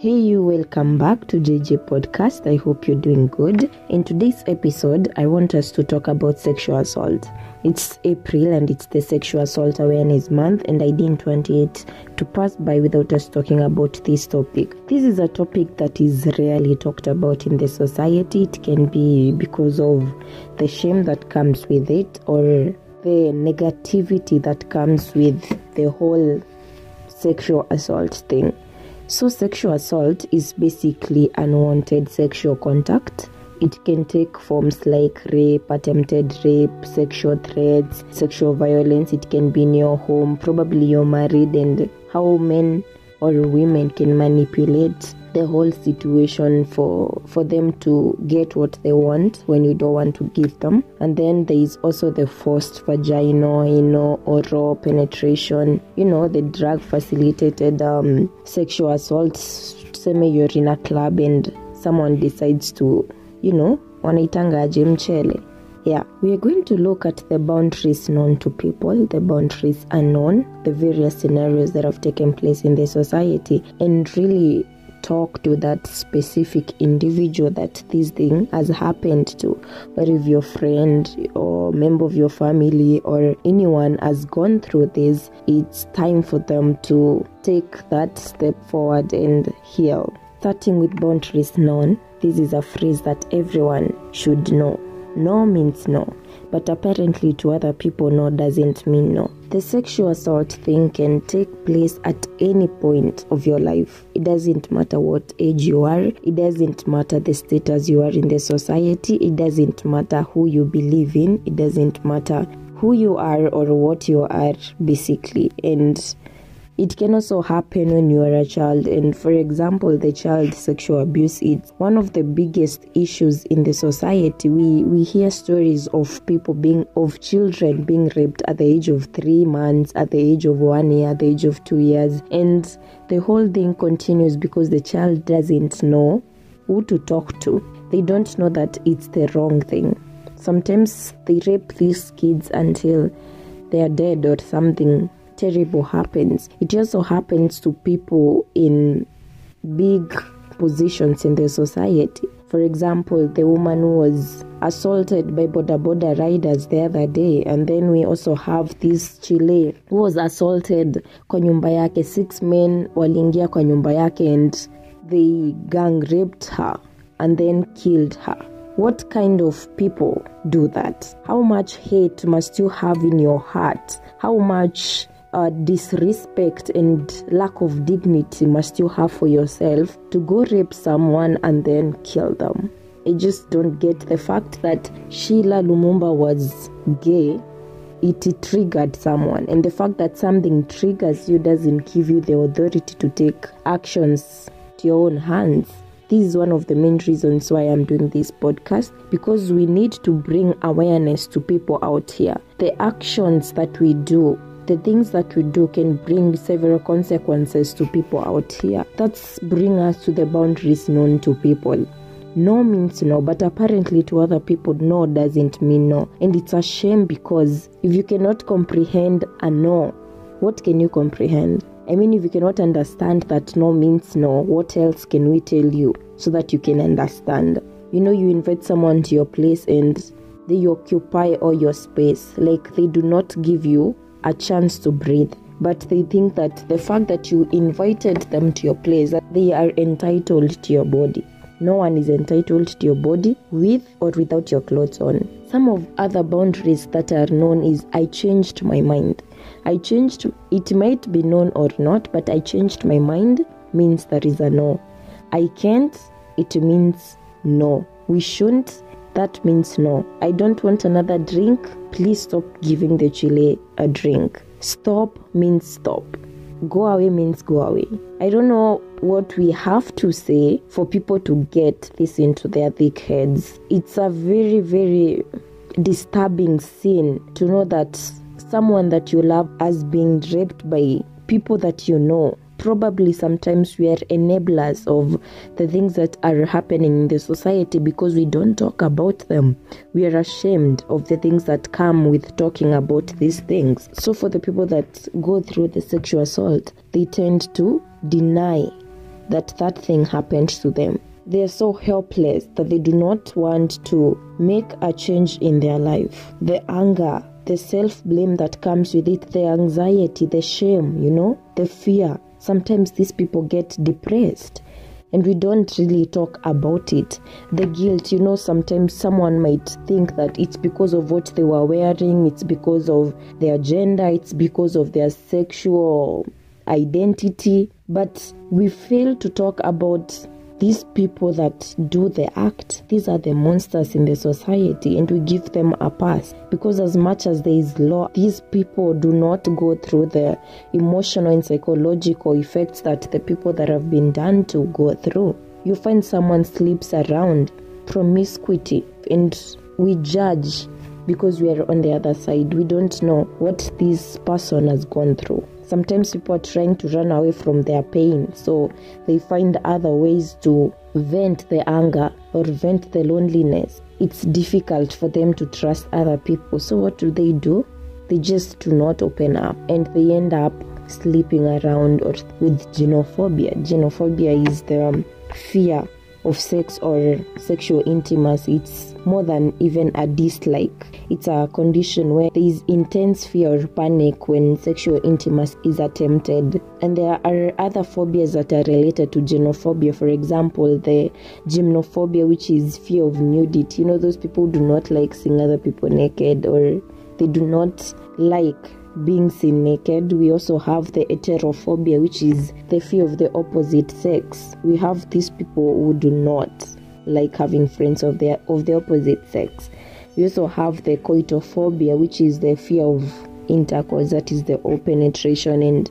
Hey, you, welcome back to JJ Podcast. I hope you're doing good. In today's episode, I want us to talk about sexual assault. It's April and it's the Sexual Assault Awareness Month, and I didn't want it to pass by without us talking about this topic. This is a topic that is rarely talked about in the society. It can be because of the shame that comes with it or the negativity that comes with the whole sexual assault thing. So, sexual assault is basically unwanted sexual contact. It can take forms like rape, attempted rape, sexual threats, sexual violence. It can be in your home, probably you're married, and how men or women can manipulate the whole situation for for them to get what they want when you don't want to give them. And then there is also the forced vaginal you know oral penetration. You know the drug facilitated um, sexual assault seme you're in a club and someone decides to you know wanaitangaje mchele. Yeah, we are going to look at the boundaries known to people, the boundaries unknown, the various scenarios that have taken place in the society, and really talk to that specific individual that this thing has happened to, whether if your friend or member of your family or anyone has gone through this, it's time for them to take that step forward and heal. Starting with boundaries known, this is a phrase that everyone should know. No means no, but apparently to other people, no doesn't mean no. The sexual assault thing can take place at any point of your life. It doesn't matter what age you are, it doesn't matter the status you are in the society, it doesn't matter who you believe in, it doesn't matter who you are or what you are, basically. And it can also happen when you are a child, and for example, the child sexual abuse is one of the biggest issues in the society. We we hear stories of people being of children being raped at the age of three months, at the age of one year, at the age of two years, and the whole thing continues because the child doesn't know who to talk to. They don't know that it's the wrong thing. Sometimes they rape these kids until they are dead or something terrible happens. It also happens to people in big positions in the society. For example, the woman who was assaulted by Boda Boda riders the other day, and then we also have this Chile who was assaulted kwa nyumba yake. Six men waliingia kwa nyumba yake and they gang raped her and then killed her. What kind of people do that? How much hate must you have in your heart? How much uh, disrespect and lack of dignity must you have for yourself to go rape someone and then kill them? I just don't get the fact that Sheila Lumumba was gay. It, triggered someone, and the fact that something triggers you doesn't give you the authority to take actions to your own hands. This is one of the main reasons why I'm doing this podcast because we need to bring awareness to people out here. The actions that we do the things that we do can bring several consequences to people out here. That's bring us to the boundaries known to people. No means no, but apparently to other people, no doesn't mean no. And it's a shame because if you cannot comprehend a no, what can you comprehend? I mean, if you cannot understand that no means no, what else can we tell you so that you can understand? You know, you invite someone to your place and they occupy all your space. Like they do not give you a chance to breathe but they think that the fact that you invited them to your place that they are entitled to your body. No one is entitled to your body with or without your clothes on. Some of other boundaries that are known is i changed my mind. I changed it might be known or not but i changed my mind means there is a no. I can't it means no. We shouldn't that means no. I don't want another drink. Please stop giving the chile a drink. Stop means stop. Go away means go away. I don't know what we have to say for people to get this into their thick heads. It's a very, very disturbing scene to know that someone that you love has been raped by people that you know probably sometimes we are enablers of the things that are happening in the society because we don't talk about them. We are ashamed of the things that come with talking about these things. So, for the people that go through the sexual assault, they tend to deny that that thing happened to them. They are so helpless that they do not want to make a change in their life. The anger, the self blame that comes with it, the anxiety, the shame, you know, the fear. Sometimes these people get depressed and we don't really talk about it. The guilt, you know, sometimes someone might think that it's because of what they were wearing, it's because of their gender, it's because of their sexual identity, but we fail to talk about these people that do the act, these are the monsters in the society, and we give them a pass. Because as much as there is law, these people do not go through the emotional and psychological effects that the people that have been done to go through. You find someone sleeps around, promiscuity, and we judge because we are on the other side. We don't know what this person has gone through. Sometimes people are trying to run away from their pain, so they find other ways to vent the anger or vent the loneliness. It's difficult for them to trust other people. So, what do they do? They just do not open up and they end up sleeping around or with genophobia. Genophobia is the um, fear of sex or sexual intimacy. It's more than even a dislike. It's a condition where there is intense fear or panic when sexual intimacy is attempted. And there are other phobias that are related to genophobia. For example, the gymnophobia, which is fear of nudity. You know, those people do not like seeing other people naked or they do not like being seen naked. We also have the heterophobia, which is the fear of the opposite sex. We have these people who do not like having friends of their of the opposite sex. We also have the coitophobia, which is the fear of intercourse, that is the open penetration and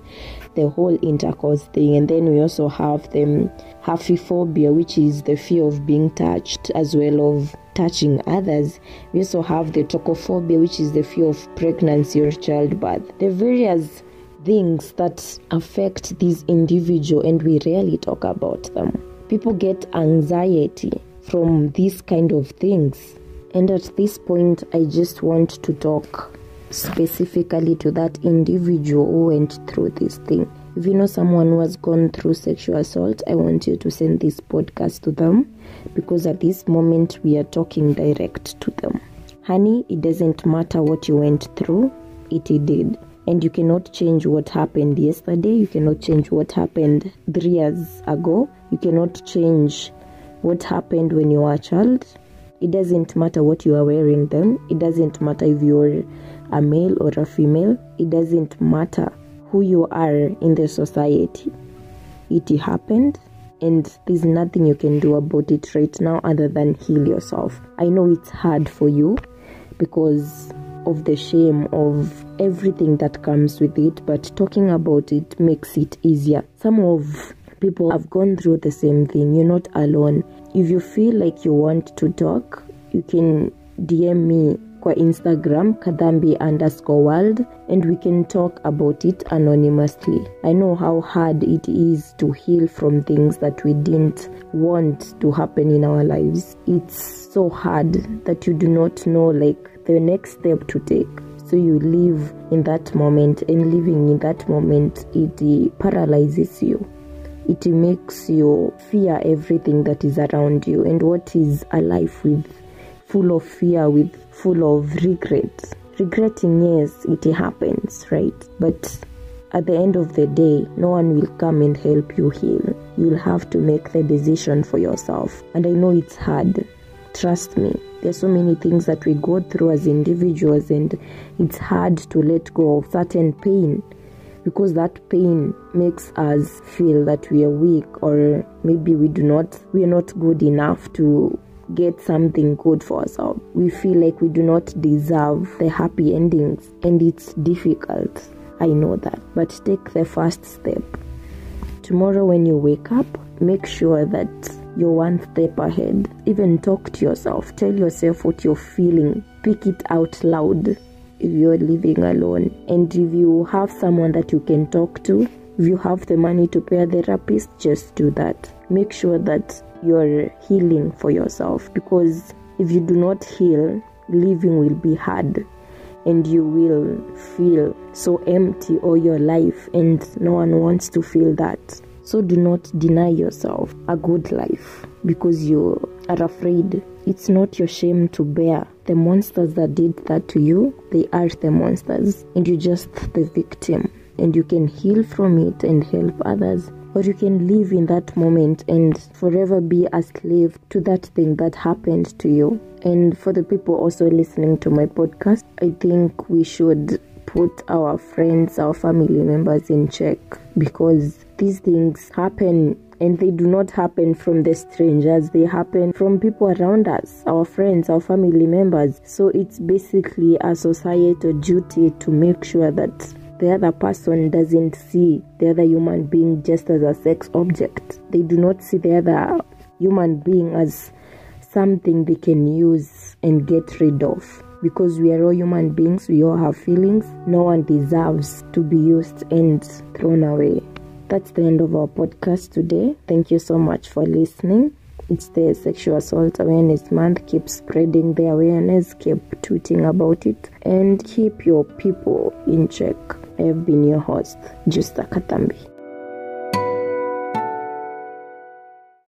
the whole intercourse thing. And then we also have the um, haphephobia, which is the fear of being touched as well of touching others. We also have the tocophobia, which is the fear of pregnancy or childbirth. The various things that affect this individual, and we rarely talk about them. People get anxiety from these kind of things. And at this point, I just want to talk specifically to that individual who went through this thing. If you know someone who has gone through sexual assault, I want you to send this podcast to them because at this moment we are talking direct to them. Honey, it doesn't matter what you went through, it did. And you cannot change what happened yesterday, you cannot change what happened three years ago, you cannot change what happened when you were a child. It doesn't matter what you are wearing then, it doesn't matter if you're a male or a female, it doesn't matter who you are in the society. It happened, and there's nothing you can do about it right now other than heal yourself. I know it's hard for you because of the shame of everything that comes with it, but talking about it makes it easier. Some of people have gone through the same thing. You're not alone. If you feel like you want to talk, you can DM me kwa Instagram kadhambi underscore world and we can talk about it anonymously. I know how hard it is to heal from things that we didn't want to happen in our lives. It's so hard that you do not know like the next step to take. So you live in that moment and living in that moment it paralyzes you it makes you fear everything that is around you and what is a life with full of fear with full of regret regretting yes it happens right? But at the end of the day no one will come and help you heal. You'll have to make the decision for yourself. And i know it's hard. Trust me there's so many things that we go through as individuals and it's hard to let go of certain pain because that pain makes us feel that we are weak or maybe we do not we are not good enough to get something good for ourselves. We feel like we do not deserve the happy endings and it's difficult. I know that. But take the first step. Tomorrow when you wake up make sure that you're one step ahead. Even talk to yourself. Tell yourself what you're feeling. Speak it out loud if you're living alone. And if you have someone that you can talk to if you have the money to pay a therapist just do that make sure that you're healing for yourself because if you do not heal living will be hard and you will feel so empty all your life and no one wants to feel that So do not deny yourself a good life because you are afraid. It's not your shame to bear. The monsters that did that to you, they are the monsters, and you're just the victim. And you can heal from it and help others or you can live in that moment and forever be a slave to that thing that happened to you. And for the people also listening to my podcast, I think we should put our friends, our family members in check because these things happen and they do not happen from the strangers they happen from people around us our friends our family members so it's basically a societal duty to make sure that the other person doesn't see the other human being just as a sex object they do not see the other human being as something they can use and get rid of because we are all human beings, we all have feelings. No one deserves to be used and thrown away. That's the end of our podcast today. Thank you so much for listening. It's the Sexual Assault Awareness Month. Keep spreading the awareness, keep tweeting about it, and keep your people in check. I have been your host, Justa Katambi.